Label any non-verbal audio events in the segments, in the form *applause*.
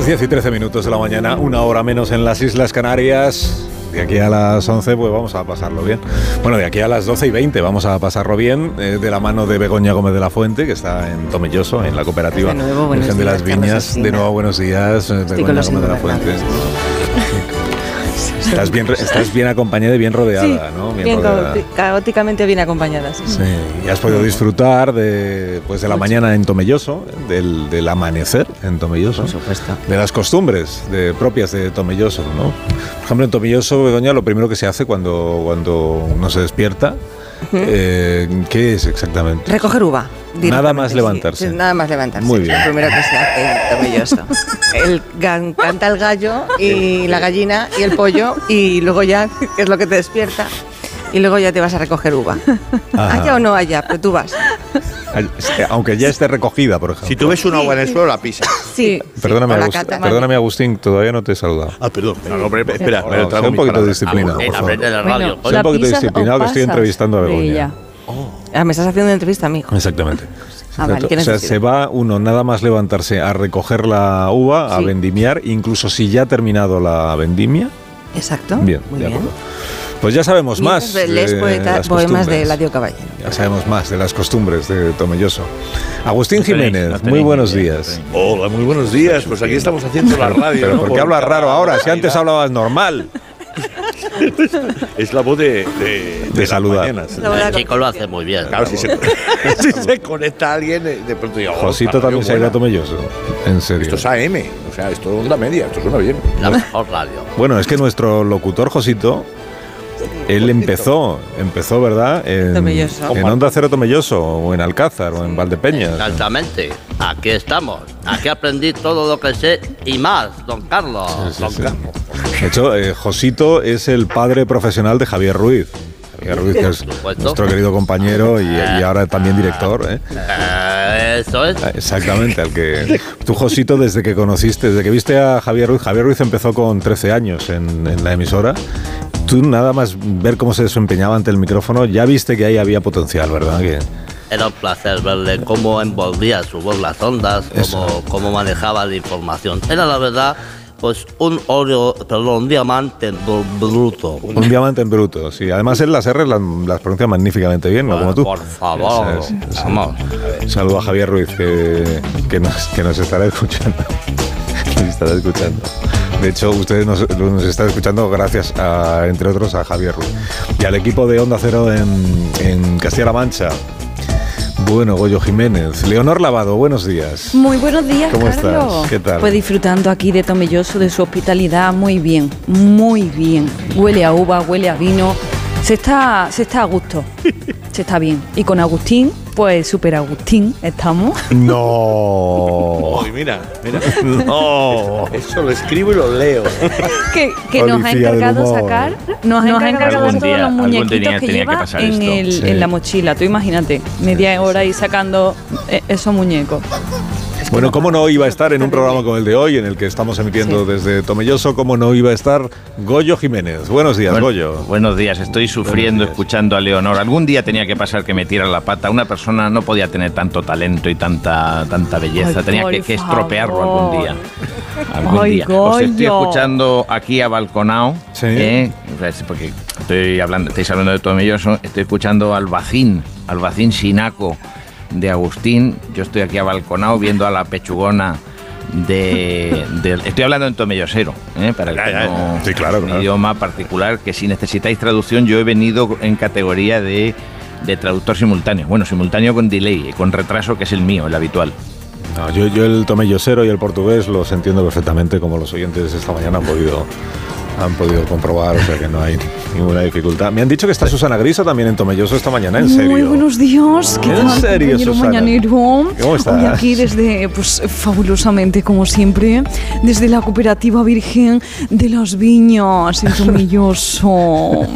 Las 10 y 13 minutos de la mañana, una hora menos en las Islas Canarias. De aquí a las 11 pues vamos a pasarlo bien. Bueno, de aquí a las 12 y 20 vamos a pasarlo bien eh, de la mano de Begoña Gómez de la Fuente, que está en Tomelloso, en la cooperativa De nuevo, Virgen de las días, Viñas. De nuevo, buenos días, eh, Estoy Begoña Gómez de la Fuente. *laughs* Estás bien, estás bien acompañada y bien rodeada, ¿no? bien rodeada. caóticamente bien acompañadas. Sí, y has podido disfrutar de, pues de la mañana en Tomelloso, del, del amanecer en Tomelloso, Por supuesto. de las costumbres de, propias de Tomelloso, ¿no? Por ejemplo, en Tomelloso, Begoña, lo primero que se hace cuando, cuando uno se despierta, eh, ¿qué es exactamente? Recoger uva. Nada más sí. levantarse. Sí, nada más levantarse. Muy es bien. Lo primero que se hace. El gan- canta el gallo y la gallina y el pollo y luego ya, que es lo que te despierta, y luego ya te vas a recoger uva. Ajá. Haya o no haya, pero tú vas. Aunque ya esté recogida, por ejemplo. Si tú ves una uva en el suelo, la pisas. Sí. Perdóname, o la Agustín, cata. perdóname, Agustín, todavía no te he saludado. Ah, perdón. No, no, pero espera, No, un poquito de palabras. disciplina, por Aprende, favor. aprende de radio. Soy un poquito disciplinado, o que estoy entrevistando a Begoña. Ella. Ah, me estás haciendo una entrevista, amigo. Exactamente. *laughs* Ah, vale, Exacto. ¿qué o sea, se va uno nada más levantarse a recoger la uva, a Sí. vendimiar, incluso si ya ha terminado la vendimia. Exacto. Bien, Muy de bien. Pues ya sabemos más. Lees de poeta- las poemas de. Eladio Caballero. Ya sabemos más de las costumbres de Tomelloso. Agustín Jiménez, muy buenos días. Hola, muy buenos días. Pues aquí estamos haciendo la *laughs* radio. Pero ¿no? ¿por qué hablas raro ahora? Si antes hablabas normal. *laughs* Es la voz de, de, de saludar. El chico lo hace muy bien. Claro, si se, *laughs* si se conecta alguien, eh, de pronto digo, oh, Josito también se ha ido a. Tomelloso. En serio. Esto es AM, o sea, esto es onda media, esto suena bien. La mejor radio. Bueno, es que nuestro locutor Josito, él empezó, empezó, ¿verdad? En, Tomelloso. en Onda Cero Tomelloso, o en Alcázar, o en Valdepeñas. Exactamente. Aquí estamos. Aquí aprendí todo lo que sé y más, don Carlos. Sí, sí. De hecho, eh, Josito es el padre profesional de Javier Ruiz. Javier Ruiz, que es nuestro querido compañero y, y ahora también director. ¿eh? Eh, eso es. Exactamente, al que tú, Josito, desde que conociste, desde que viste a Javier Ruiz, Javier Ruiz empezó con 13 años en, en la emisora. Tú nada más ver cómo se desempeñaba ante el micrófono, ya viste que ahí había potencial, ¿verdad? Que, Era un placer verle cómo envolvía su voz las ondas, cómo, cómo manejaba la información. Era la verdad, pues un oro, perdón, un diamante br- bruto. un diamante en bruto, sí. Además, él las R las, las pronuncia magníficamente bien, ¿no? Como tú. Por favor, es, vamos. Saludo a Javier Ruiz, que, que, nos, que nos estará escuchando. *laughs* Nos estará escuchando. De hecho, ustedes nos, nos están escuchando gracias, a, entre otros, a Javier Ruiz. Y al equipo de Onda Cero en, en Castilla-La Mancha. Bueno, Goyo Jiménez. Leonor Lavado, buenos días. Muy buenos días, ¿Cómo Carlos. estás? ¿Qué tal? Pues disfrutando aquí de Tomelloso, de su hospitalidad, muy bien, muy bien. Huele a uva, huele a vino. Se está, se está a gusto. *laughs* Se está bien. Y con Agustín, pues super Agustín, estamos. No. Uy, mira, mira. *laughs* No. Eso lo escribo y lo leo. que, que nos ha encargado sacar, nos, ha encargado Algún todos día- los muñequitos tenía- que tenía lleva en, el- Sí. en la mochila. Tú imagínate, media hora ahí sacando eh, esos muñecos. Bueno, ¿cómo no iba a estar en un programa como el de hoy, en el que estamos emitiendo desde Tomelloso, cómo no iba a estar Goyo Jiménez? Buenos días, Bueno, Goyo. Buenos días, estoy sufriendo escuchando a Leonor. Algún día tenía que pasar que me tira la pata. Una persona no podía tener tanto talento y tanta, tanta belleza. Ay, tenía que, estropearlo algún día. Algún Ay, día. Os estoy escuchando aquí a Balconao. Sí. ¿eh? Porque estoy hablando, estáis hablando de Tomelloso. Estoy escuchando al Bacín, al Bacín Sinaco de Agustín. Yo estoy aquí a Balconao viendo a la pechugona. De, de- estoy hablando en tomellosero, ¿eh? para el Ya, que ya, no- ya. Sí, claro, un claro. idioma particular que si necesitáis traducción yo he venido en categoría de, de traductor simultáneo. Bueno, simultáneo con delay, con retraso que es el mío, el habitual. No, yo, yo el tomellosero y el portugués los entiendo perfectamente, como los oyentes esta mañana han podido, han podido comprobar, o sea que no hay ninguna dificultad. Me han dicho que está Susana Griso también en Tomelloso esta mañana, ¿en serio? Muy buenos días, ¿qué ¿En tal, serio, compañero Susana? mañanero? ¿Cómo estás? Hoy aquí desde, pues fabulosamente, como siempre, desde la Cooperativa Virgen de las Viñas, en Tomilloso. *laughs*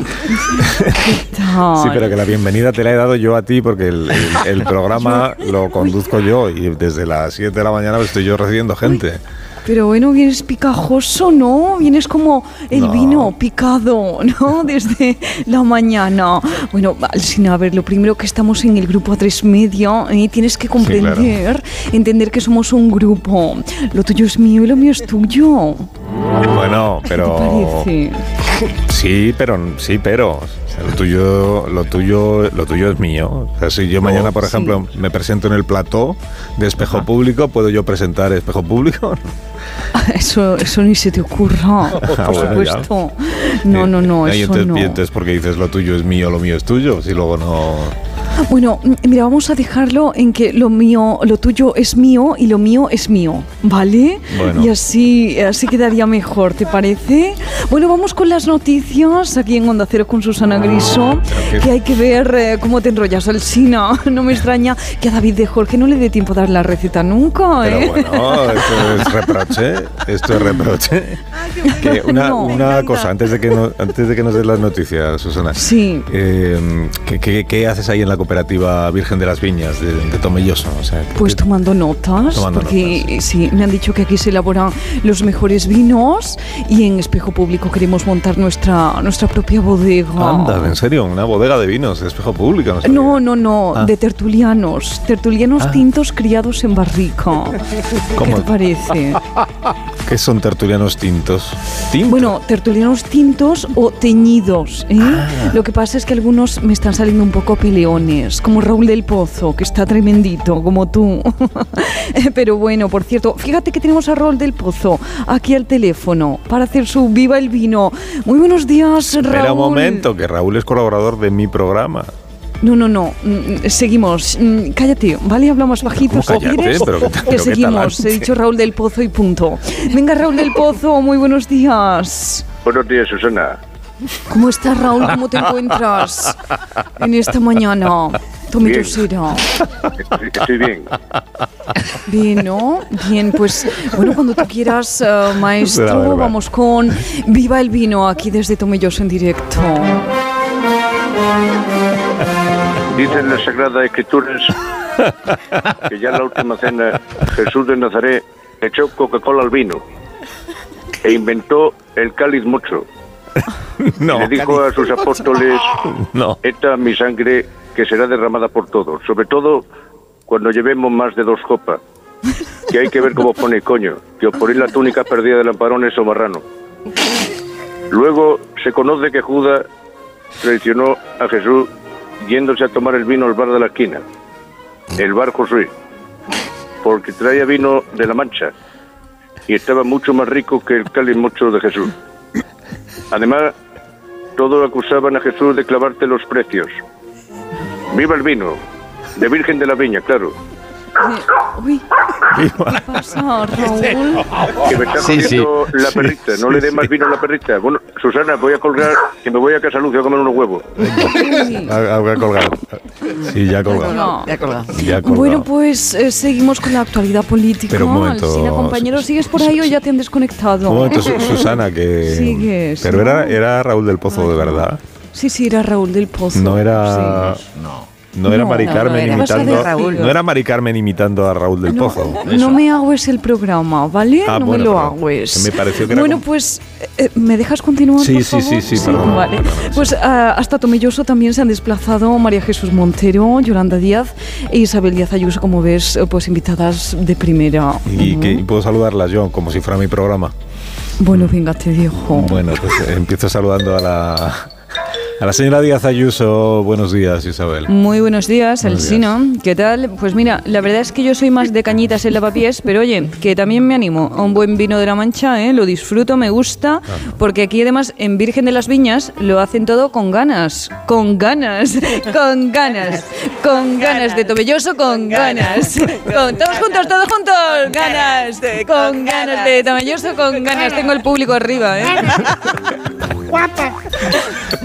¿Qué tal? Sí, pero que la bienvenida te la he dado yo a ti porque el, el- el *laughs* programa lo conduzco yo y desde las 7 de la mañana estoy yo recibiendo gente. Pero bueno, vienes picajoso, ¿no? Vienes como el No. vino picado, ¿no? *laughs* Desde la mañana. Bueno, Alsina, a ver, lo primero que estamos en el grupo A3 Media, ¿eh? tienes que comprender, entender que somos un grupo. Lo tuyo es mío y lo mío es tuyo. Bueno, ¿Qué pero. Sí, pero sí, pero lo tuyo, lo tuyo, lo tuyo es mío. O sea, si yo mañana, por sí. ejemplo, me presento en el plató de espejo público, ¿puedo yo presentar espejo público? *laughs* Eso, eso ni se te ocurra, por Ah, bueno, ya. supuesto. No, no, no, y eso entonces, no. y entonces, ¿por qué dices lo tuyo es mío, lo mío es tuyo? Si luego no. Bueno, mm, mira, vamos a dejarlo en que lo mío, lo tuyo es mío y lo mío es mío, ¿vale? Bueno. Y así, así quedaría mejor, ¿te parece? Bueno, vamos con las noticias aquí en Onda Cero con Susana Griso, qué- que hay que ver eh, cómo te enrollas al Sina. *laughs* No me extraña que a David de Jorge no le dé tiempo a dar la receta nunca, Pero ¿eh? bueno, esto es *laughs* reproche. Esto es reproche. Que una No. una cosa, antes de que, no- antes de que nos des las noticias, Susana. Sí. Eh, ¿qué, qué, qué haces ahí en la cooperativa Virgen de las Viñas de, de Tomelloso? O sea, ¿qué- Pues qué- tomando notas, Tomando porque notas. sí, me han dicho que aquí se elaboran los mejores vinos y en Espejo Público queremos montar nuestra, nuestra propia bodega. Anda, en serio, una bodega de vinos, de espejo público. sabía. No, no, no, Ah. de tertulianos, tertulianos tintos criados en barrica. *laughs* ¿Qué ¿Cómo? te parece? *laughs* ¿Qué son tertulianos tintos? ¿Tinto? Bueno, tertulianos tintos o teñidos. ¿eh? Ah. Lo que pasa es que algunos me están saliendo un poco peleones, como Raúl del Pozo, que está tremendito, como tú. *laughs* Pero bueno, por cierto, fíjate que tenemos a Raúl del Pozo aquí al teléfono para hacer su Viva el Vino. Muy buenos días, Raúl. Espera un momento, que Raúl es colaborador de mi programa. No, no, no. Mm, Seguimos. Mm, Cállate, ¿vale? Hablamos bajito. Pero que pero seguimos. talante. He dicho Raúl del Pozo y punto. Venga, Raúl del Pozo, muy buenos días. Buenos días, Susana. ¿Cómo estás, Raúl? ¿Cómo te encuentras en esta mañana? Tome Bien. Estoy, estoy bien. Bien, ¿no? Bien, pues bueno, cuando tú quieras, La maestro, vamos con Viva el Vino aquí desde Tomelloso en directo. Dicen las Sagradas Escrituras que ya en la última cena Jesús de Nazaret echó Coca-Cola al vino e inventó el cáliz mucho. *laughs* No, Le dijo a sus apóstoles, no. esta mi sangre que será derramada por todos, sobre todo cuando llevemos más de dos copas, que hay que ver cómo pone coño, que os ponéis la túnica perdida de lamparones o marrano. Luego se conoce que Judas traicionó a Jesús yéndose a tomar el vino al bar de la esquina, el bar Josué, porque traía vino de la Mancha y estaba mucho más rico que el cáliz mucho de Jesús. Además, todos acusaban a Jesús de clavarte los precios. ¡Viva el vino! De Virgen de la Viña, claro. Uy, *laughs* ¿qué pasa, Raúl? *laughs* Que me está Sí, comiendo la perrita. No le dé más vino a la perrita. Bueno, Susana, voy a colgar, que me voy a casa Lucio a comer unos huevos. Uy. Ha, ha colgado. Sí, ya ha colgado. No. Ya colgado. Ya ha colgado. Bueno, pues eh, seguimos con la actualidad política. Pero un momento, Alsina, compañero, ¿sigues por ahí o ya te han desconectado? Un momento, Su- Susana, que. Sigues, Pero ¿no? era, era Raúl del Pozo de verdad. Sí, sí, era Raúl del Pozo. No era. Sí. No. No era Mari Carmen no imitando. Raúl. No era Mari Carmen imitando a Raúl del Pozo. no me hagas el programa, ¿vale? Ah, no bueno, me lo hagas. Me pareció que era Bueno, pues, eh, ¿me dejas continuar, Sí, por sí, favor? sí, sí, perdón, vale. perdón, sí. Pues ah, hasta Tomelloso también se han desplazado María Jesús Montero, Yolanda Díaz e Isabel Díaz Ayuso, como ves, eh, pues invitadas de primera. Y, Ujú. que, y puedo saludarlas yo, como si fuera mi programa. Bueno, venga, te dejo. Bueno, pues eh, empiezo saludando a la, a la señora Díaz Ayuso. Buenos días, Isabel. Muy buenos días, Buenos Alsina. ¿Qué tal? Pues mira, la verdad es que yo soy más de cañitas en lavapiés, pero oye, que también me animo a un buen vino de la Mancha, ¿eh? Lo disfruto, me gusta, porque aquí además en Virgen de las Viñas lo hacen todo con ganas, con ganas, *laughs* con ganas, con ganas de Tomelloso, con ganas. Con, *laughs* todos juntos, todos juntos, ganas, con ganas de Tomelloso, con ganas. Tengo el público arriba, ¿eh? *laughs*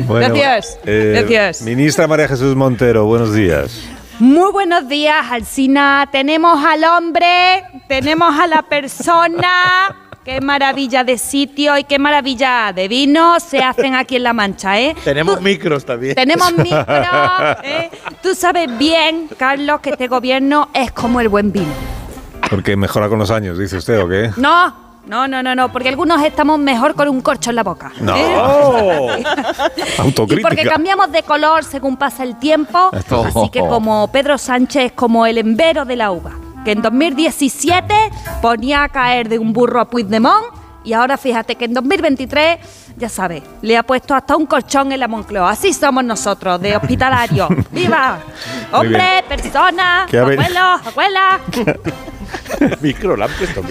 Bueno, Gracias, gracias. Ministra María Jesús Montero, buenos días. Muy buenos días, Alcina. Tenemos al hombre, tenemos a la persona. *laughs* Qué maravilla de sitio y qué maravilla de vino se hacen aquí en La Mancha, ¿eh? Tenemos Tú- micros también. Tenemos *laughs* micro, ¿eh? Tú sabes bien, Carlos, que este gobierno es como el buen vino. Porque mejora con los años, dice usted, ¿o qué? No, No, no, no, no, porque algunos estamos mejor con un corcho en la boca. No. ¿eh? *laughs* Y Autocrítica. porque cambiamos de color según pasa el tiempo. Esto- Así que como Pedro Sánchez es como el embero de la uva, que en 2017 ponía a caer de un burro a Puigdemont y ahora fíjate que en 2023, ya sabes, le ha puesto hasta un colchón en la Moncloa. Así somos nosotros, de hospitalario. *laughs* ¡Viva! Hombre, persona, abuelos, abuela. *laughs* Micro, le han puesto.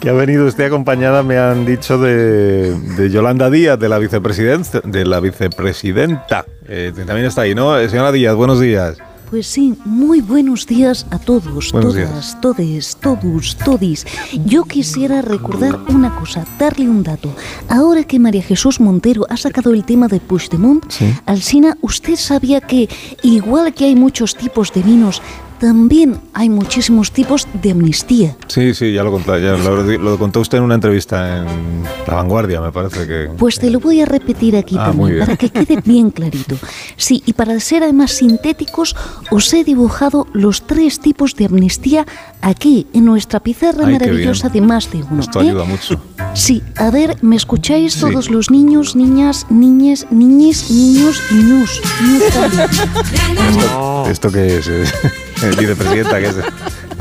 Que ha venido usted acompañada, me han dicho, de, de Yolanda Díaz, de la vicepresidenta. De la vicepresidenta. Eh, también está ahí, ¿no? Eh, Señora Díaz, buenos días. Pues sí, muy buenos días a todos, Buenos todas, días. todes, todos, todis. Yo quisiera recordar una cosa, darle un dato. Ahora que María Jesús Montero ha sacado el tema de Puigdemont, Sí. Alsina, ¿usted sabía que igual que hay muchos tipos de vinos, también hay muchísimos tipos de amnistía? Sí, sí, ya lo contó, ya lo, lo contó usted en una entrevista en La Vanguardia, me parece que... Pues te lo voy a repetir aquí Ah, también, para que quede bien *laughs* clarito. Sí, y para ser además sintéticos, os he dibujado los tres tipos de amnistía aquí, en nuestra pizarra Ay, maravillosa de más de uno. Esto ¿eh? ayuda mucho. Sí, a ver, ¿me escucháis Sí. todos los niños, niñas, niñes, niñes, niños? Ñus también. *laughs* ¿Esto, ¿esto qué es? Vicepresidenta, ¿qué es?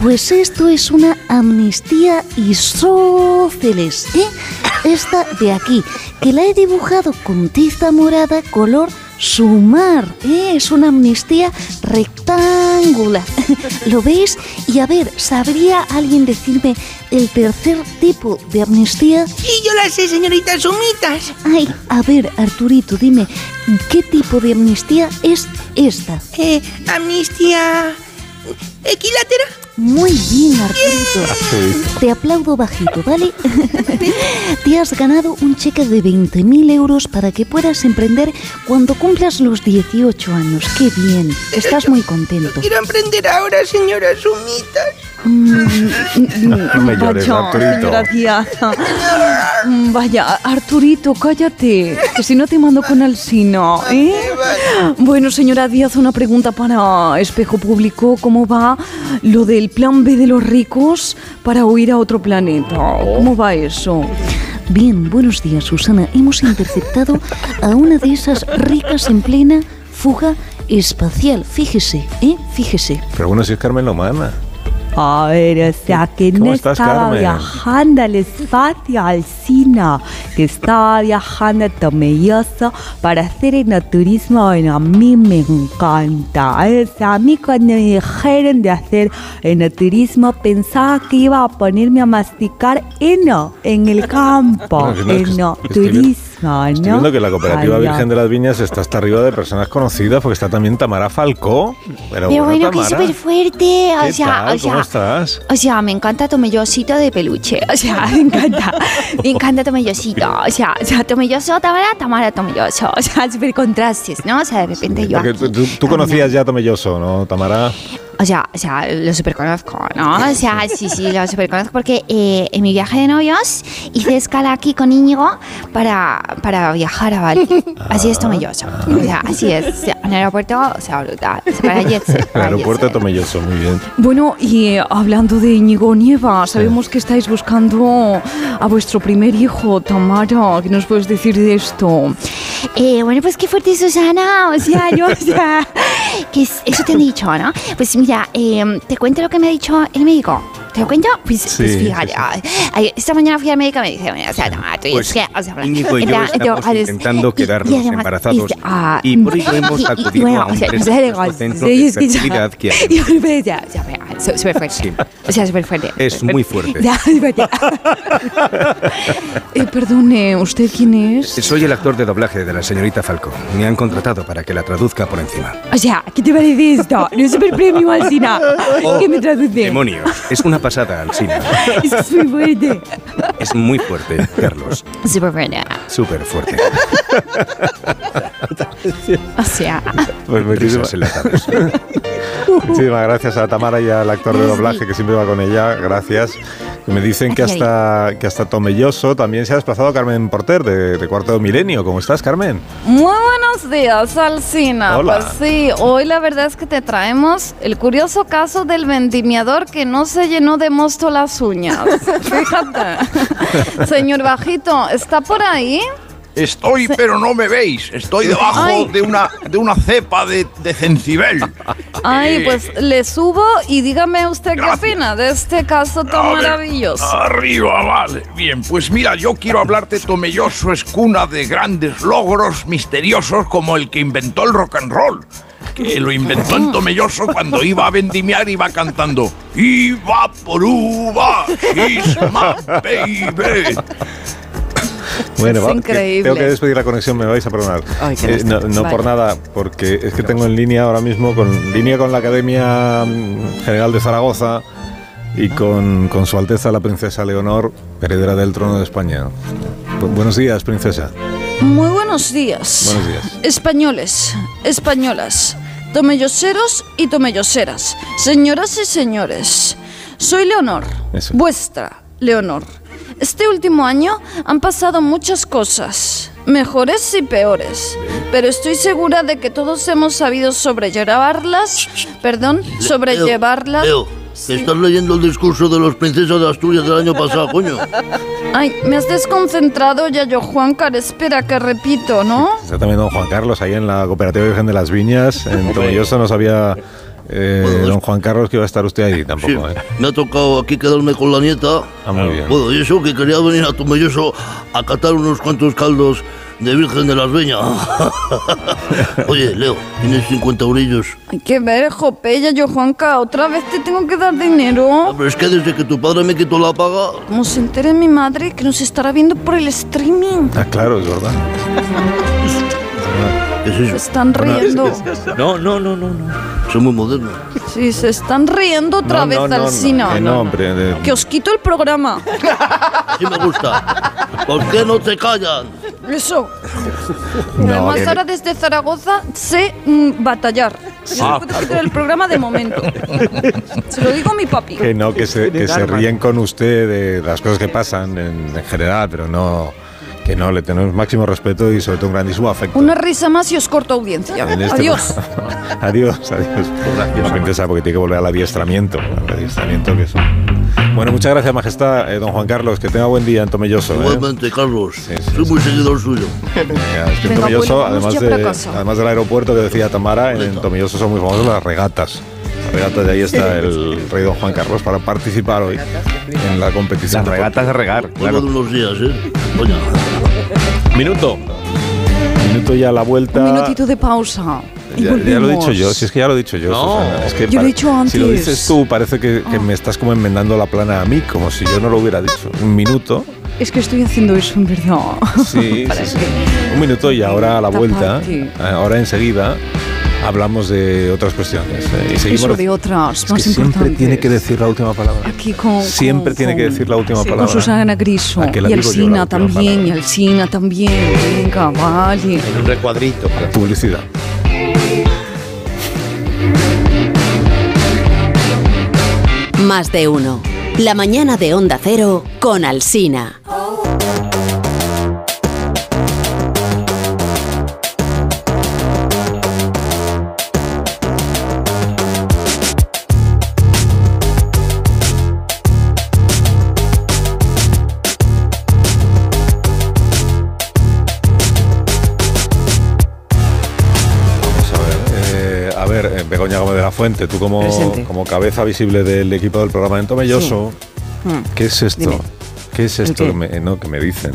Pues esto es una amnistía isóceles, ¿eh? Esta de aquí, que la he dibujado con tiza morada color sumar, ¿eh? Es una amnistía rectangular. ¿Lo veis? Y a ver, ¿sabría alguien decirme el tercer tipo de amnistía? Y yo la sé, señorita Sumitas. Ay, a ver, Arturito, dime, ¿qué tipo de amnistía es esta? Eh, amnistía equilátera. Muy bien, Arturito. Te aplaudo bajito, ¿vale? *laughs* Te has ganado un cheque de 20.000 euros para que puedas emprender cuando cumplas los 18 años. ¡Qué bien! Estás muy contento. Quiero emprender ahora, señora Sumitas. *laughs* No me llores, Vaya, Arturito. Mm, Vaya, Arturito, cállate, que si no te mando con Alsina, ¿eh? Bueno, señora Díaz, una pregunta para Espejo Público. ¿Cómo va lo del plan B de los ricos para huir a otro planeta? ¿Cómo va eso? Bien, buenos días, Susana. Hemos interceptado a una de esas ricas en plena fuga espacial. Fíjese, ¿eh? Fíjese. Pero bueno, si es Carmen Lomana. A ver, o sea, que ¿Cómo no estás, estaba Carmen? viajando al espacio, al cine, que estaba viajando a Tomelloso para hacer enoturismo. Bueno, a mí me encanta. ¿eh? O sea, a mí cuando me dijeron de hacer enoturismo, pensaba que iba a ponerme a masticar heno en el campo. Enoturismo, ¿no? Estoy viendo que la Cooperativa Ay. Virgen de las Viñas está hasta arriba de personas conocidas, porque está también Tamara Falcó. Pero, Pero bueno, que es súper fuerte. O ¿qué sea, tal? o sea, ¿Cómo estás? O sea, me encanta Tomellosito de peluche. O sea, *laughs* me encanta. Me encanta Tomellosito. O sea, o sea Tomelloso, Tamara, Tamara, Tomelloso. O sea, *laughs* súper contrastes, ¿no? O sea, de repente yo. Porque tú, tú- tú conocías ya Tomelloso, ¿no, Tamara? O sea, o sea, lo super conozco, ¿no? O sea, sí, sí, lo super conozco porque eh, en mi viaje de novios hice escala aquí con Íñigo para, para viajar a Bali. Así es Tomelloso. O sea, así es. O sea, en el aeropuerto, o sea, brutal. O sea, para jet set, El aeropuerto de set. Tomelloso, muy bien. Bueno, y eh, hablando de Íñigo Nieva, sabemos que estáis buscando a vuestro primer hijo, Tamara. ¿Qué nos puedes decir de esto? Eh, bueno, pues qué fuerte Susana, o sea, yo, o sea, que es- eso te han dicho, ¿no? Pues mira, eh, te cuento lo que me ha dicho el médico. ¿Te lo cuento? Pues, Sí, pues sí, fíjate, sí. esta mañana fui al médico y me dice, o sea, no, tú Pues es que, o sea, Íñigo y yo ya, estamos intentando y- quedarnos y además, embarazados y- ah, y por ello hemos acudido bueno, a un o sea, digo, centro de que ya- fertilidad que hay. *laughs* y me decía, o sea, vea, su- súper fuerte. O sea, súper fuerte. Es muy fuerte. Ya. *laughs* Eh, perdone, ¿usted quién es? Soy el actor de doblaje de la señorita Falco. Me han contratado para que la traduzca por encima. O sea, ¿qué te parece esto? No es súper premium al cine. Oh, ¿Qué me traduce? Demonios, es una pasada al cine. *laughs* Es que es muy fuerte. Es muy fuerte, Carlos. Súper fuerte. Súper fuerte. O sea, Pues muchísimas, Risas enlatadas. *laughs* muchísimas gracias a Tamara y al actor de doblaje que siempre va con ella. Gracias. Me dicen que hasta, que hasta Tomelloso también se ha desplazado Carmen Porter de, de Cuarto Milenio. ¿Cómo estás, Carmen? Muy buenos días, Alcina. Hola. Pues sí, hoy la verdad es que te traemos el curioso caso del vendimiador que no se llenó de mosto las uñas. *laughs* Fíjate. *laughs* Señor Bajito, ¿está por ahí? Estoy, pero no me veis. Estoy debajo Ay. de una, de una cepa de, de cencibel. Ay, Eh, pues le subo y dígame usted qué opina de este caso tan ver, maravilloso. Arriba, vale. Bien, pues mira, yo quiero hablarte, Tomelloso es cuna de grandes logros misteriosos como el que inventó el rock and roll. Que lo inventó en Tomelloso cuando iba a vendimiar, iba cantando Iba por uva, *laughs* she's my baby. *laughs* Bueno, Es increíble. tengo que despedir la conexión, me vais a perdonar. Ay, Eh, no lástima. no Vale. por nada, porque es que tengo en línea ahora mismo, con línea con la Academia mm, General de Zaragoza y con, con Su Alteza la Princesa Leonor, heredera del trono de España. Bu- buenos días, princesa. Muy buenos días. Buenos días. Españoles, españolas, tomelloseros y tomelloseras, señoras y señores. Soy Leonor, Eso. vuestra Leonor. Este último año han pasado muchas cosas, mejores y peores, pero estoy segura de que todos hemos sabido sobrellevarlas, perdón, sobrellevarlas. Leo, que estás leyendo el discurso de los princesas de Asturias del año pasado, *laughs* coño. Ay, me has desconcentrado, ya yo, Juancar, espera que repito, ¿no? Está también don Juan Carlos ahí en la Cooperativa Virgen de las Viñas. En Tomelloso no sabía eh, don Juan Carlos que iba a estar usted ahí tampoco. ¿eh? Me ha tocado aquí quedarme con la nieta. Ah, muy bien. Bueno, y eso que quería venir a Tomelloso a catar unos cuantos caldos de Virgen de las Veñas. *laughs* Oye, Leo, tienes 50 eurillos. Hay que ver, Jopeya, yo, Juanca, otra vez te tengo que dar dinero. Pero es que desde que tu padre me quitó la paga... Como se entere mi madre que nos estará viendo por el streaming. Ah, claro, es verdad. *laughs* ¿Qué es Se eso? están riendo. No, no, no, no, no. Soy muy moderno. Sí, se están riendo otra No, vez, no, no, no, Alsina. que no, hombre, de- Que os quito el programa. Sí me gusta. ¿Por qué no te callan? Eso. Además, que- ahora desde Zaragoza sé mm, batallar. Así Ah. que puedo quitar el programa de momento. *laughs* Se lo digo a mi papi. Que no, que se, que se ríen con usted de las cosas que pasan en, en general, pero no, que no, le tenemos máximo respeto y sobre todo un grandísimo afecto. Una risa más y os corto audiencia. en este Adiós. *laughs* programa. adiós, adiós. La princesa, porque tiene que volver al adiestramiento. Al adiestramiento que es un- Bueno, muchas gracias, Majestad. Eh, don Juan Carlos, que tenga buen día en Tomelloso. ¿eh? Igualmente, Carlos. Soy muy seguidor suyo. Es que en Venga, Tomelloso, además, de- además del aeropuerto que decía Tamara, en, en Tomelloso son muy famosas las regatas. Las regatas, de ahí está el rey don Juan Carlos para participar hoy en la competición. Las regatas de regar, claro. de unos días, ¿eh? Minuto. Minuto ya a la vuelta. Un minutito de pausa. Ya, ya lo he dicho yo, si es que ya lo he dicho yo. No. Susana, es que Yo lo he dicho Si lo antes. dices tú, parece que, que me estás como enmendando la plana a mí, como si yo no lo hubiera dicho. Un minuto. Es que estoy haciendo eso en verdad. Sí, *laughs* sí, sí. Un minuto y ahora a la vuelta, Taparte. ahora enseguida, hablamos de otras cuestiones. eh, y seguimos Eso de otras, Es más que siempre tiene que decir la última palabra. Aquí con. Siempre con- tiene que decir la última sí, palabra. Con Susana Griso. ¿A que la Y última también. palabra? Y Alsina también. Venga, vale. En un recuadrito. para- Publicidad. Más de uno. La mañana de Onda Cero con Alsina. Begoña Gómez de la Fuente, tú como, Presente. como cabeza visible del equipo del programa en Tomelloso, Mm. ¿qué es esto? Dime. ¿Qué es esto qué? que me, no, que me dicen?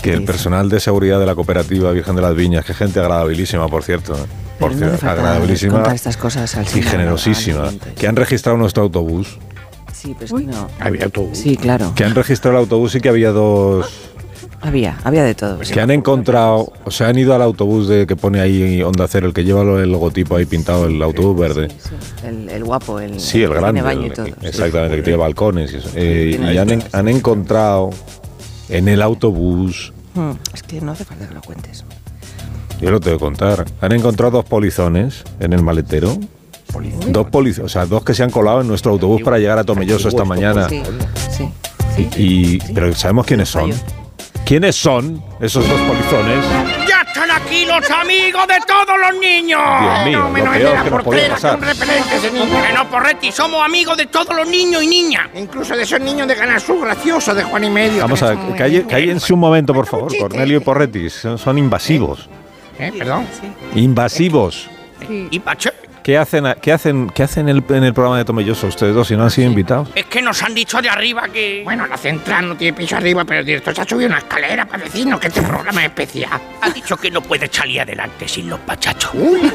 Que el personal de seguridad de la cooperativa Virgen de las Viñas, que gente agradabilísima, por cierto, ¿eh? por no cierto, agradabilísima estas cosas al y generosísima, que han registrado nuestro autobús, Sí, pero es que no. Había todo. Sí, claro. que han registrado el autobús y que había dos Había, había de todo. que han encontrado, o sea, han ido al autobús de que pone ahí Onda Cero, el que lleva el logotipo ahí pintado, el autobús verde. El, el guapo, el. Sí, el grande. Tiene baño el- y todo. exactamente, que tiene balcones y eso. Eh, y han, han encontrado en el autobús, Hmm, Es que no hace falta que lo cuentes. yo lo tengo que contar, han encontrado dos polizones en el maletero. Dos polizones, o sea, dos que se han colado en nuestro autobús para llegar a Tomelloso esta mañana. Sí, sí. Y, pero sabemos quiénes son. ¿Quiénes son esos dos polizones? ¡Ya están aquí los amigos de todos los niños! Dios mío, lo menos el de peor que nos podía que pasar. repelente ese niño. Que no, Porretti, somos amigos de todos los niños y niñas. Incluso de esos niños de Canal Sur graciosos de Juan y Medio. Vamos que a ver, calle- cállense un momento, por favor. Cornelio y Porretti, son, son invasivos. ¿Eh? ¿Perdón? Invasivos. ¿Y Pache? ¿Qué hacen, qué hacen, qué hacen en el, en el programa de Tomelloso ustedes dos si no han sido invitados? Es que nos han dicho de arriba que... Bueno, la central no tiene piso arriba, pero el director se ha subido una escalera para decirnos que este programa es especial. Ha dicho que no puede salir adelante sin los pachachos. Uy,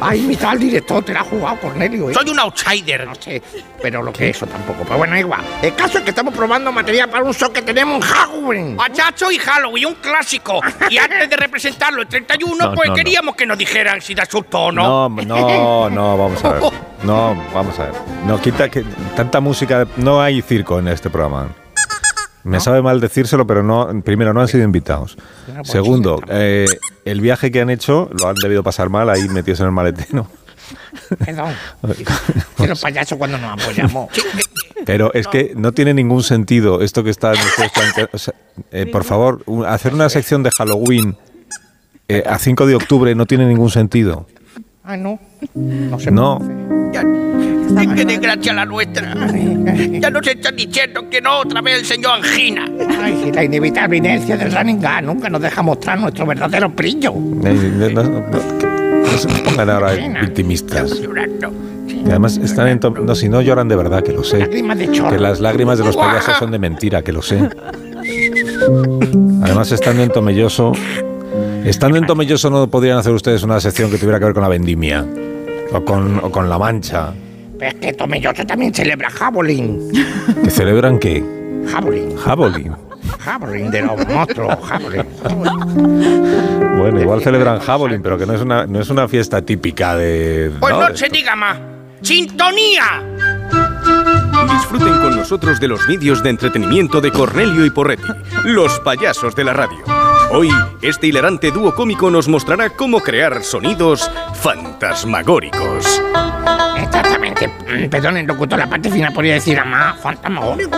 ha invitado al director, te la ha jugado Cornelio. ¿eh? Soy un outsider. No sé, pero lo que es eso tampoco. Pero bueno, igual. El caso es que estamos probando material para un show que tenemos en Halloween. Pachacho y Halloween, un clásico. Y antes de representarlo el 31, No, pues no, no. queríamos que nos dijeran si da susto o no. No, no, no, vamos a ver. *laughs* No, vamos a ver. No, quita que tanta música. No hay circo en este programa. Me sabe mal decírselo, pero no. Primero, no han sido invitados. Segundo, eh, el viaje que han hecho lo han debido pasar mal ahí metidos en el maletero. *laughs* Perdón. Que los payasos cuando nos apoyamos. Pero es que no tiene ningún sentido esto que está plante- *laughs* o sea, eh, por favor, hacer una sección de Halloween eh, a 5 de octubre no tiene ningún sentido. Ah, no. No se No. Es que desgracia la nuestra. Ya nos están diciendo que no otra vez el señor Angina. Ay, la inevitable inercia del running gun nunca nos deja mostrar nuestro verdadero brillo. Eh, No, no- no- no- no se pongan ahora victimistas. Y además están en no, si no lloran de verdad, que lo sé. Lágrimas de chorro. Que las lágrimas de los payasos son de mentira, que lo sé. Además, estando en Tomelloso, estando en Tomelloso no podrían hacer ustedes una sección que tuviera que ver con la vendimia o con, o con la mancha. Pero es que Tomelloso también celebra Javelin. ¿Que celebran qué? Javelin. Javelin. Javelin de los monstruos. Javelin. Bueno, igual celebran Javelin, pero que no es una, no es una fiesta típica de... Pues ¿no? no, de- se diga más. ¡Sintonía! Disfruten con nosotros de los vídeos de entretenimiento de Cornelio y Porretti, los payasos de la radio. Hoy, este hilarante dúo cómico nos mostrará cómo crear sonidos fantasmagóricos. Exactamente. Mm, Perdón, el locutor, la parte final podría decir a más fantasmagórico.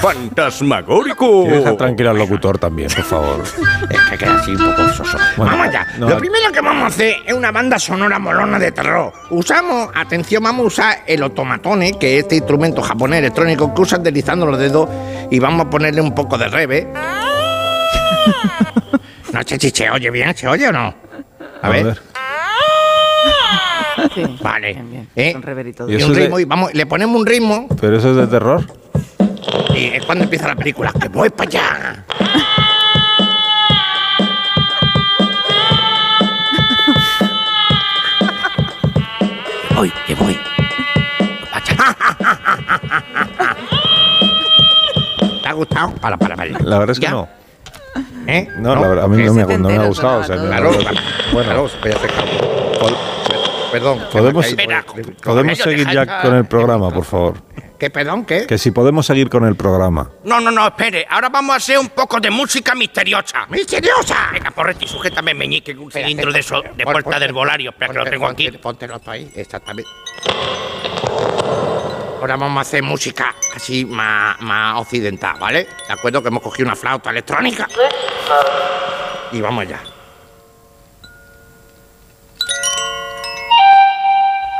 ¡Fantasmagórico! Que deja tranquilo al locutor también, por favor. *laughs* Es que queda así un poco soso. Bueno, vamos allá. no, Lo primero que vamos a hacer es una banda sonora molona de terror. Usamos, atención, vamos a usar el otomatone, que es este instrumento japonés electrónico que usan deslizando los dedos, y vamos a ponerle un poco de rebe. No sé si se oye bien, ¿se oye o no? A ver. Vale. ¿Eh? ¿Y Y eso un de- ritmo, y vamos, le ponemos un ritmo ¿Pero eso es de terror? y es cuando empieza la película. ¡Que voy para allá! Que voy, que voy. *laughs* ¿Te ha gustado? Para, para, para. La verdad es que ¿Ya? no. ¿Eh? No, la verdad, a mí no me, ha- no me ha gustado. o sea, Claro, no- claro. bueno, Claro, voy a hacer Perdón. podemos, podemos seguir ya con el programa, por favor. ¿Qué, perdón, qué? Que si podemos seguir con el programa. No, no, no, espere. Ahora vamos a hacer un poco de música misteriosa. ¡Misteriosa! Venga, porretti, sujétame el meñique un cilindro de, eso, de puerta del volario. Espera, que lo tengo aquí. Póntelo ahí, exactamente. Ahora vamos a hacer música así más, más occidental, ¿vale? De acuerdo que hemos cogido una flauta electrónica. Y vamos allá.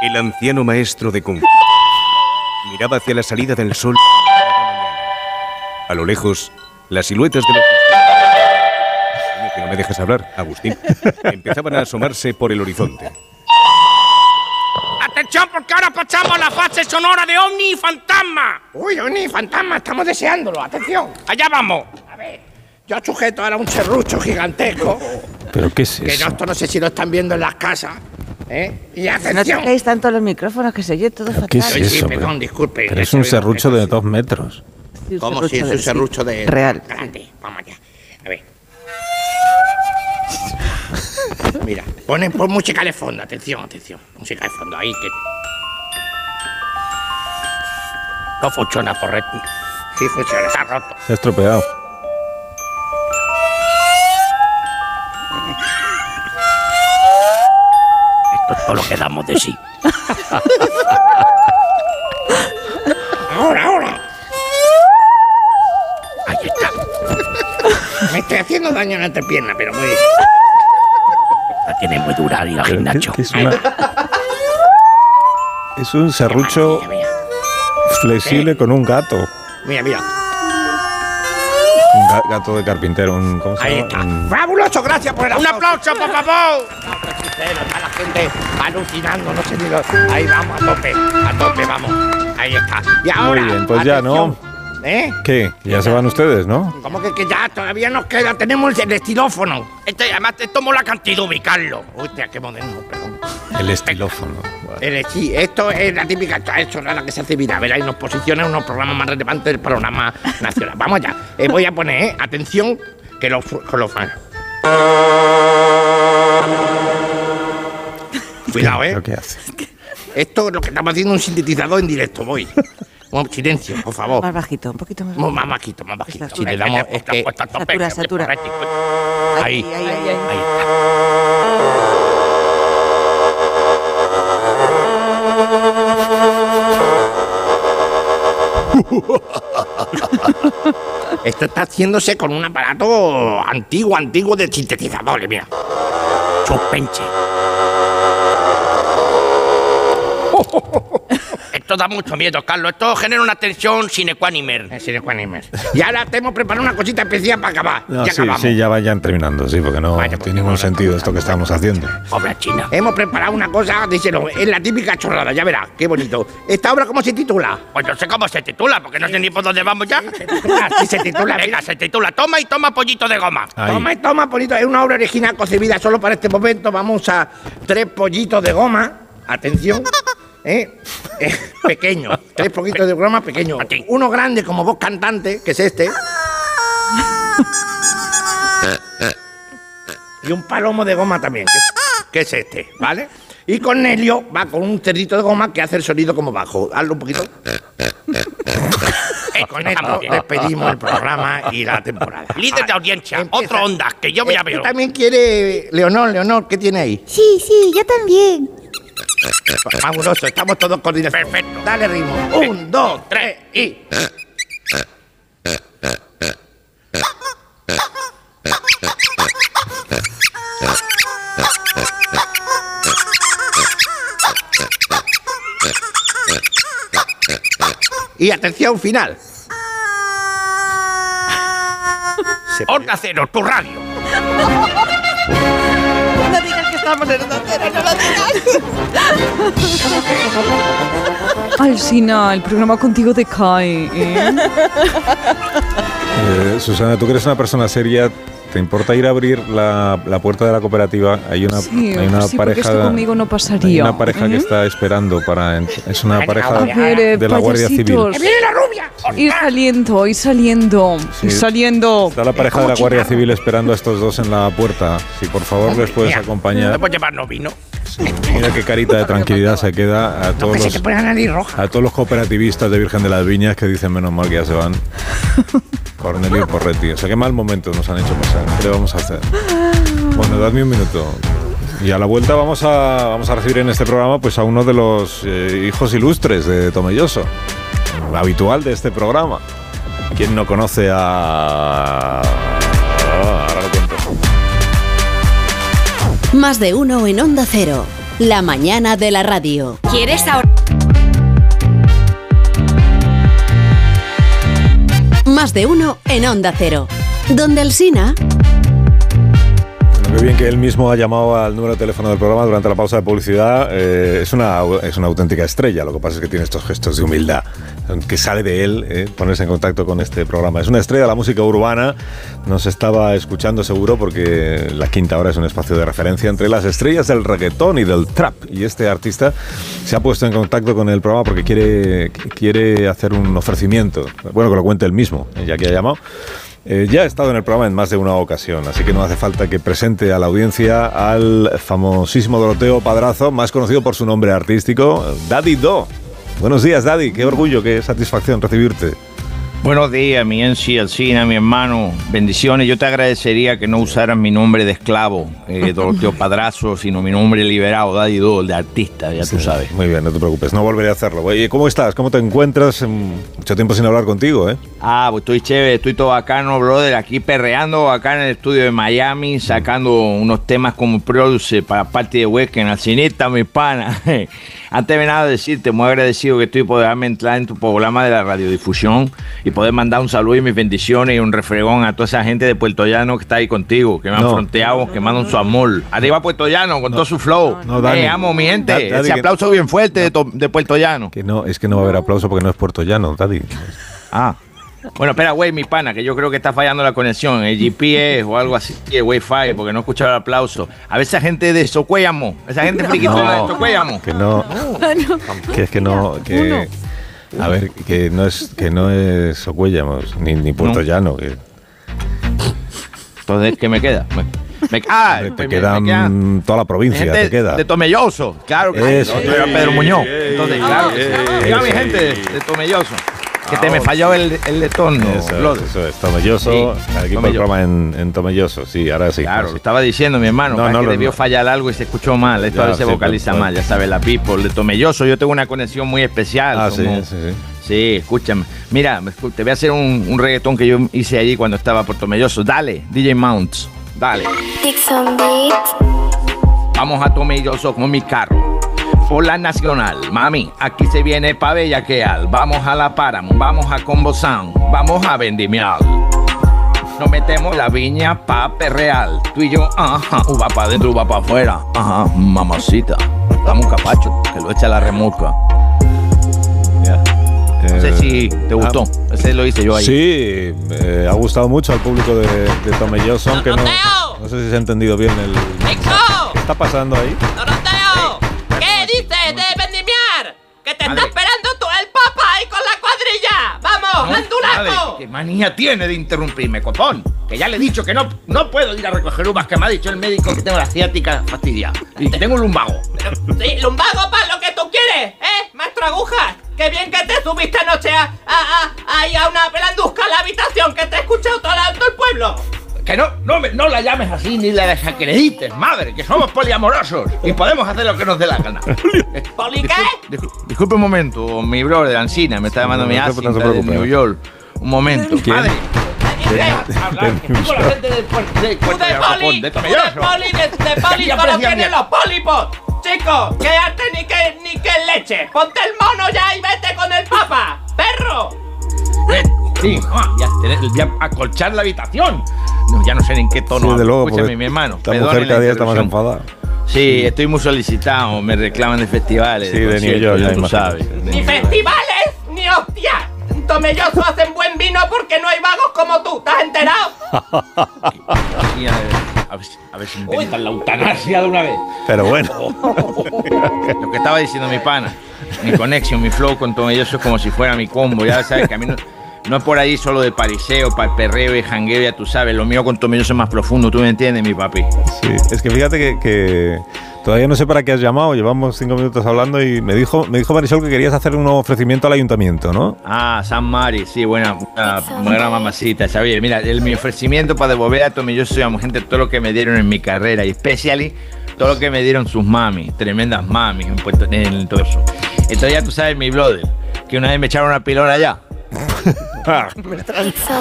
El anciano maestro de Kung miraba hacia la salida del sol. A lo lejos, las siluetas de los... Que no me dejas hablar, Agustín. Empezaban a asomarse por el horizonte. ¡Atención, porque ahora pasamos a la fase sonora de Omni y Fantasma! ¡Uy, Omni y Fantasma! Estamos deseándolo. ¡Atención! ¡Allá vamos! A ver, yo sujeto ahora un serrucho gigantesco. ¿Pero qué es Que eso? no, esto no sé si lo están viendo en las casas. ¿Eh? Y No atención. toquéis tanto los micrófonos que se oye todo fatal. ¿Qué es Ay, sí, eso? perdón, Pero- disculpe. Pero es Eso un serrucho de dos metros. ¿Cómo si es un serrucho de... real, Grande. Vamos allá. Mira, ponen pon música de fondo, atención, atención. Música de fondo ahí que. No funciona correcto. Sí funciona, está roto. Se ha estropeado. Esto es todo lo que damos de sí. ahora, ahora. Ahí está. Me estoy haciendo daño en la entrepierna, pero muy. Tiene muy dura y la Pero, ¿qué- gimnasio. es una- Es un serrucho flexible con un gato. Mira, mira. Un ga- gato de carpintero. Un, ¿Cómo se Ahí llama? está. Un- ¡Fabuloso! Gracias por el Un aplauso, por favor. Está la gente alucinando, no sé ni lo... Ahí vamos, a tope, a tope, vamos. Ahí está. Y ahora, Muy bien, pues ya, ¿no? ¿Eh? ¿Qué? Ya se van ustedes, ¿no? ¿Cómo que, que ya? Todavía nos queda, tenemos el estilófono. Este, además, te tomo la cantidad de ubicarlo. Hostia, qué moderno, perdón. El estilófono. Eh, sí, esto es la típica chorrada que se hace viral. Verá, y nos posiciona en unos programas más relevantes del programa nacional. Vamos ya. Eh, voy a poner, eh, atención, que los, que los fans. Cuidado, eh. ¿Pero qué hace? Esto es lo que estamos haciendo un sintetizador en directo. Voy. Un silencio, por favor. Más bajito, un poquito más Más, bajito. más bajito, más bajito. Si le damos. Es que. Satura, satura. Ahí, Ahí, ahí, ahí. ahí está. Esto está haciéndose con un aparato antiguo, antiguo de sintetizadores, mira. Suspense. Esto da mucho miedo, Carlos. Esto genera una tensión sine qua nimer. Eh, sine qua nimer. Y ahora te hemos preparado una cosita especial para acabar. No, ya sí, acabamos. sí, ya vayan terminando, sí, porque no tiene ningún sentido esto que estamos haciendo. Obra china. Hemos preparado una cosa, díselo, es la típica chorrada, ya verás, qué bonito. ¿Esta obra cómo se titula? Pues no sé cómo se titula, porque no sé ni por dónde vamos ya. Sí, se titula. *laughs* Venga, se titula Toma y toma pollito de goma. Ahí. Toma y toma pollito. Es una obra original concebida solo para este momento. Vamos a tres pollitos de goma. Atención. ¿Eh? *laughs* Eh, pequeños. Tres pollitos de goma pequeños. Uno grande como voz cantante, que es este. y un palomo de goma también, que es, que es este, ¿vale? Y Cornelio va con un cerdito de goma que hace el sonido como bajo. Hazlo un poquito. Y con esto despedimos el programa y la temporada. Líder de audiencia, otro onda, que yo voy a ver. también quiere Leonor, Leonor, ¿qué tiene ahí? Sí, sí, yo también. Fabuloso, estamos todos coordinados. Perfecto. Dale ritmo. Un, dos, tres y. Y atención final. Onda Cero, tu radio. *laughs* Estamos en Onda Cero, no lo digas. *laughs* Alsina, el programa contigo te cae. ¿eh? Eh, Susana, tú que eres una persona seria, ¿te importa ir a abrir la, la puerta de la cooperativa? Hay una, Sí, hay una sí, pareja. esto conmigo no hay pasaría. una pareja que ¿eh? está esperando para. Es una pareja A ver, eh, de la Guardia Civil. ¡Viene la rubia! Ir saliendo, ir saliendo, ir Sí. saliendo. Está la pareja de la Guardia Civil esperando a estos dos en la puerta. Si por favor les puedes Mira, acompañar. ¿No puedes llevarnos vino? Mira qué carita de tranquilidad se queda a todos que se los, roja. a todos los cooperativistas de Virgen de las Viñas que dicen menos mal que ya se van. *laughs* Cornelio y Porretti. O sea, qué mal momento nos han hecho pasar. ¿Qué le vamos a hacer? Bueno, dadme un minuto. Y a la vuelta vamos a, vamos a recibir en este programa pues a uno de los eh, hijos ilustres de Tomelloso, habitual de este programa. ¿Quién no conoce a... Ah, ahora lo cuento. Más de uno en Onda Cero. La mañana de la radio. ¿Quieres ahora? Más de uno en Onda Cero. Donde Alsina. Bueno, qué bien que él mismo ha llamado al número de teléfono del programa durante la pausa de publicidad. Eh, es, una, es una auténtica estrella. Lo que pasa es que tiene estos gestos de humildad que sale de él eh, ponerse en contacto con este programa. Es una estrella de la música urbana. Nos estaba escuchando seguro porque la quinta hora es un espacio de referencia entre las estrellas del reggaetón y del trap. Y este artista se ha puesto en contacto con el programa porque quiere, quiere hacer un ofrecimiento. Bueno, que lo cuente él mismo, eh, ya que ha llamado. Eh, ya ha estado en el programa en más de una ocasión, así que no hace falta que presente a la audiencia al famosísimo Doroteo Padrazo, más conocido por su nombre artístico, Daddy Do. Buenos días, Daddy. Qué orgullo, qué satisfacción recibirte. Buenos días, mi Enci Alcina, mi hermano. Bendiciones. Yo te agradecería que no usaras mi nombre de esclavo, eh, *laughs* Doroteo Padrazo, sino mi nombre liberado, Daddy de artista, ya tú sabes. Muy bien, no te preocupes, no volveré a hacerlo. Oye, ¿cómo estás? ¿Cómo te encuentras? Mm, Mucho tiempo sin hablar contigo, ¿eh? Ah, pues estoy chévere, estoy todo bacano, brother, aquí perreando acá en el estudio de Miami, sacando unos temas como produce para parte de Weekend, Alcinita, mi pana. *laughs* Antes de nada decirte, muy agradecido que estoy por dejarme entrar en tu programa de la radiodifusión y poder mandar un saludo y mis bendiciones y un refregón a toda esa gente de Puerto Llano que está ahí contigo, que me han No. fronteado, que mandan su amor. Arriba Puerto Llano, con todo su flow. no, Dani. Eh, amo mi gente, Da- Dani, ese que- aplauso bien fuerte de, to- de Puerto Llano. Que no, es que no va a haber aplauso porque no es Puerto Llano, Daddy. Ah. Bueno, espera, güey, mi pana, que yo creo que está fallando la conexión, el GPS o algo así, el Wi-Fi, porque no he escuchado el aplauso. A ver esa gente de Socuéllamo, esa gente friquitona de Socuéllamo. Que no, que es que no, que... A ver, que no es, que no es Socuéllamos, ni, ni Puerto No. Llano. Que Entonces, ¿qué me queda? Me, me- ah, te me- queda me queda- mm, toda la provincia, gente te queda. de Tomelloso, claro que sí. Pedro Muñoz. Entonces, claro que sí. Eso. Diga mi gente de Tomelloso. Que te me falló el, el retorno. Eso, es, Tomelloso, Sí, aquí por el Tomelloso. programa en, en Tomelloso, sí, ahora sí. Claro, lo sí. estaba diciendo mi hermano, No, para no, que lo- debió no. fallar algo y se escuchó mal. Esto Ya, a veces sí, vocaliza pero- mal, ya sabes, la people de Tomelloso. Yo tengo una conexión muy especial. Ah, sí, sí, sí. Sí, escúchame. Mira, te voy a hacer un, un reggaetón que yo hice allí cuando estaba por Tomelloso. Dale, DJ Mounts, dale. Vamos a Tomelloso con mi carro. Por la nacional, mami, aquí se viene pa' bellaquear. Vamos a la Paramount, vamos a Combo Sound, vamos a vendimiar. Nos metemos la viña pa' perreal. Tú y yo, ajá, uva pa' adentro, uva pa' afuera. Ajá, mamacita. Dame un capacho, que lo echa la remolca. No sé Eh, si te gustó. Ese lo hice yo ahí. Sí, eh, ha gustado mucho al público de, de Tomelloso, aunque no, no sé si se ha entendido bien el... ¿Qué está pasando ahí? Vendimiar? ¡Que te está esperando tú el papa ahí con la cuadrilla! ¡Vamos, andulaco! ¿Qué manía tiene de interrumpirme, copón? Que ya le he dicho que no, no puedo ir a recoger uvas, que me ha dicho el médico que tengo la ciática fastidiada. Y que tengo un lumbago. Sí, lumbago para lo que tú quieres, ¿eh, maestro Agujas? ¡Qué bien que te subiste anoche a, a, a, ahí a una pelandusca a la habitación que te he escuchado todo el pueblo! Que no, no, me- no la llames así ni la desacredites, madre, que somos poliamorosos y podemos hacer lo que nos dé la gana. ¿Poli qué? Discul- Disculpe un momento, mi brother Ancina, me está llamando No, mi Asinta no de. New York. Un momento. ¿Quién? Madre, que con la gente del puerto de ¡Tú Puerto de poli! Japón, de ¡Tú de Tomelloso. poli! ¡De, de poli Ya solo aprecian tienen bien. los pólipos! Chicos, quédate ni que, ni que leche. Ponte el mono ya y vete con el papa. ¡Perro! Eh, Sí, ya, ya acolchar la habitación. No, ya no sé en qué tono. Sí, de luego, Escúchame, porque mi hermano. Esta mujer cada día está más enfadada. Sí, estoy muy solicitado. Me reclaman de festivales. Sí, de New York, ya tú sabes. ¡Ni festivales, ni hostias! En Tomelloso hacen buen vino porque no hay vagos como tú. ¿Estás enterado? *laughs* A, ver, a ver si- la eutanasia de una vez. Pero bueno. *laughs* Lo que estaba diciendo mi pana, mi conexión, mi flow con Tomelloso es como si fuera mi combo. Ya sabes que a mí no, no es por ahí solo de pariseo, para el perreo y jangueo, ya tú sabes. Lo mío con Tomelloso es más profundo, ¿tú me entiendes, mi papi? Sí, es que fíjate que, que todavía no sé para qué has llamado, llevamos cinco minutos hablando y me dijo, me dijo Marisol que querías hacer un ofrecimiento al ayuntamiento, ¿no? Ah, San Mari, sí, buena, buena, buena mamacita, ¿sabes? Mira, el, mi ofrecimiento para devolver a Tomelloso y a gente todo lo que me dieron en mi carrera y especially todo lo que me dieron sus mamis, tremendas mamis en Puerto en todo eso. Entonces ya tú sabes, mi brother, que una vez me echaron una pilona allá.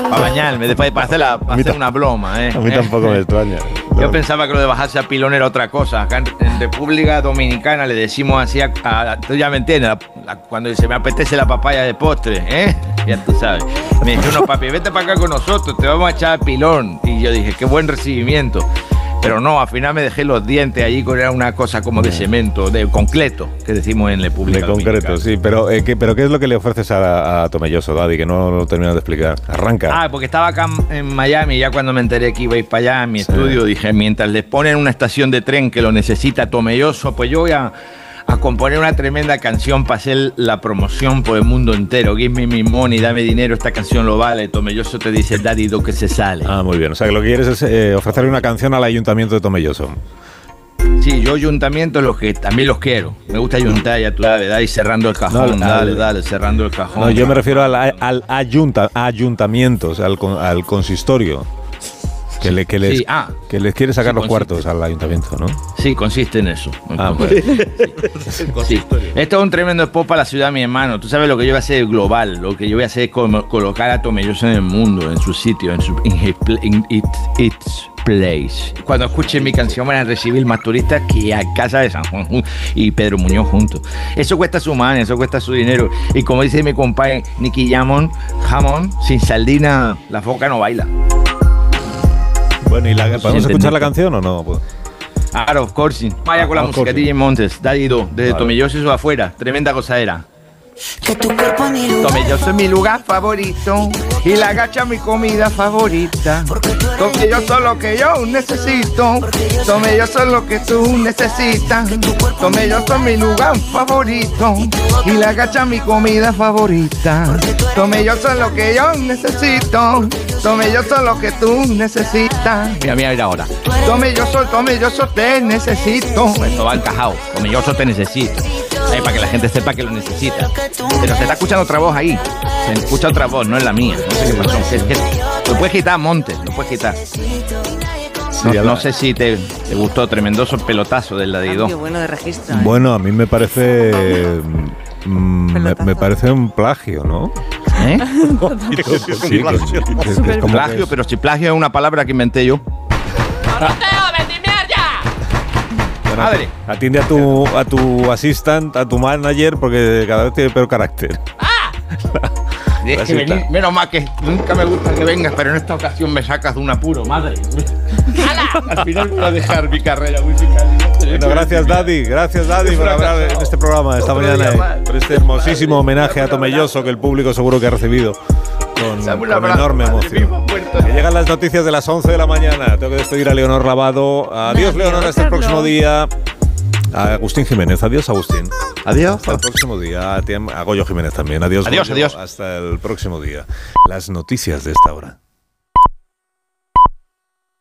Para bañarme, después para hacer, la, hacer una broma, ¿eh? A mí tampoco me extraña. Yo pensaba que lo de bajarse a pilón era otra cosa. Acá en, República Dominicana le decimos así a, a- tú ya me entiendes, la- la- cuando se me apetece la papaya de postre, ¿eh? Ya tú sabes. Me dijo, no, papi, vete para acá con nosotros, te vamos a echar a pilón. Y yo dije, qué buen recibimiento. Pero no, al final me dejé los dientes allí con una cosa como de cemento, de concreto, que decimos en República De concreto, sí. Pero, eh, ¿qué, pero ¿qué es lo que le ofreces a, a Tomelloso, Daddy? Que no lo terminas de explicar. Arranca. Ah, porque estaba acá en Miami, ya cuando me enteré que iba a ir para allá a mi estudio, dije, mientras les ponen una estación de tren que lo necesita Tomelloso, pues yo voy a, a componer una tremenda canción para hacer la promoción por el mundo entero. Give me my money, dame dinero, esta canción lo vale. Tomelloso te dice, daddy, do que se sale. Ah, muy bien. O sea, que lo que quieres es eh, ofrecerle una canción al ayuntamiento de Tomelloso. Sí, yo ayuntamientos los que también los quiero. Me gusta ayuntar, ya tú sabes, dale cerrando el cajón, No, dale, al- dale, cerrando el cajón. No, yo me refiero al, al ayunta, ayuntamientos, al, al consistorio. Que, le, que, les, Sí, ah. que les quiere sacar Sí, los cuartos al ayuntamiento, ¿no? Sí, consiste en eso. Ah, Sí. *laughs* Esto es un tremendo spot para la ciudad, mi hermano. Tú sabes lo que yo voy a hacer global. Lo que yo voy a hacer es como- colocar a Tomelloso en el mundo, en su sitio, en su in in its, its place. Cuando escuchen mi canción van a recibir más turistas que a casa de San Juan y Pedro Muñoz juntos. Eso cuesta su mano, eso cuesta su dinero. Y como dice mi compadre Nicky Jamón, jamón, sin sardina, la foca no baila. Bueno, ¿y la, podemos Sí, escuchar la canción o no? Pues- Claro, of course. Vaya con la course. DJ Montes, Daddy Do, desde Vale. Eso afuera. Tremenda cosa era. Tomelloso es mi lugar favorito y la gacha mi comida favorita. Tomelloso es lo que yo necesito. Tomelloso es lo que tú necesitas. Tomelloso es mi lugar favorito y la gacha mi comida favorita. Tomelloso es lo que yo necesito. Tomelloso es lo que tú necesitas. Mira, mira, mira ahora. Tomelloso, tomelloso te necesito. Esto va encajado. Tomelloso te necesito. Ahí, para que la gente sepa que lo necesita. Pero se está escuchando otra voz ahí. Se escucha otra voz, no es la mía. No sé qué pasó. Es que lo puedes quitar, Montes, lo puedes quitar. No, sé si te, te gustó tremendoso pelotazo del ladillo. Qué bueno de registro. ¿eh? Bueno, a mí me parece. mm, me, me parece un plagio, ¿no? ¿Eh? *laughs* *laughs* Sí, es como plagio, pero si plagio es una palabra que inventé yo. Madre. Atiende a tu, a tu assistant, a tu manager, porque cada vez tiene peor carácter. Es Así que está. venir- menos mal que nunca me gusta que vengas, pero en esta ocasión me sacas de un apuro, madre. Al final voy a dejar mi carrera musical. Bueno, gracias Daddy, gracias Daddy por hablar en este programa esta mañana, eh, por este hermosísimo homenaje a Tomelloso que el público seguro que ha recibido con, enorme emoción. Que llegan las noticias de las 11 de la mañana. Tengo que despedir a Leonor Lavado. Adiós Leonor, hasta el próximo día. A Agustín Jiménez, adiós Agustín. Adiós. Hasta el próximo día. A, ti, a Goyo Jiménez también. Adiós. Adiós, Goyo. adiós. Hasta el próximo día. Las noticias de esta hora.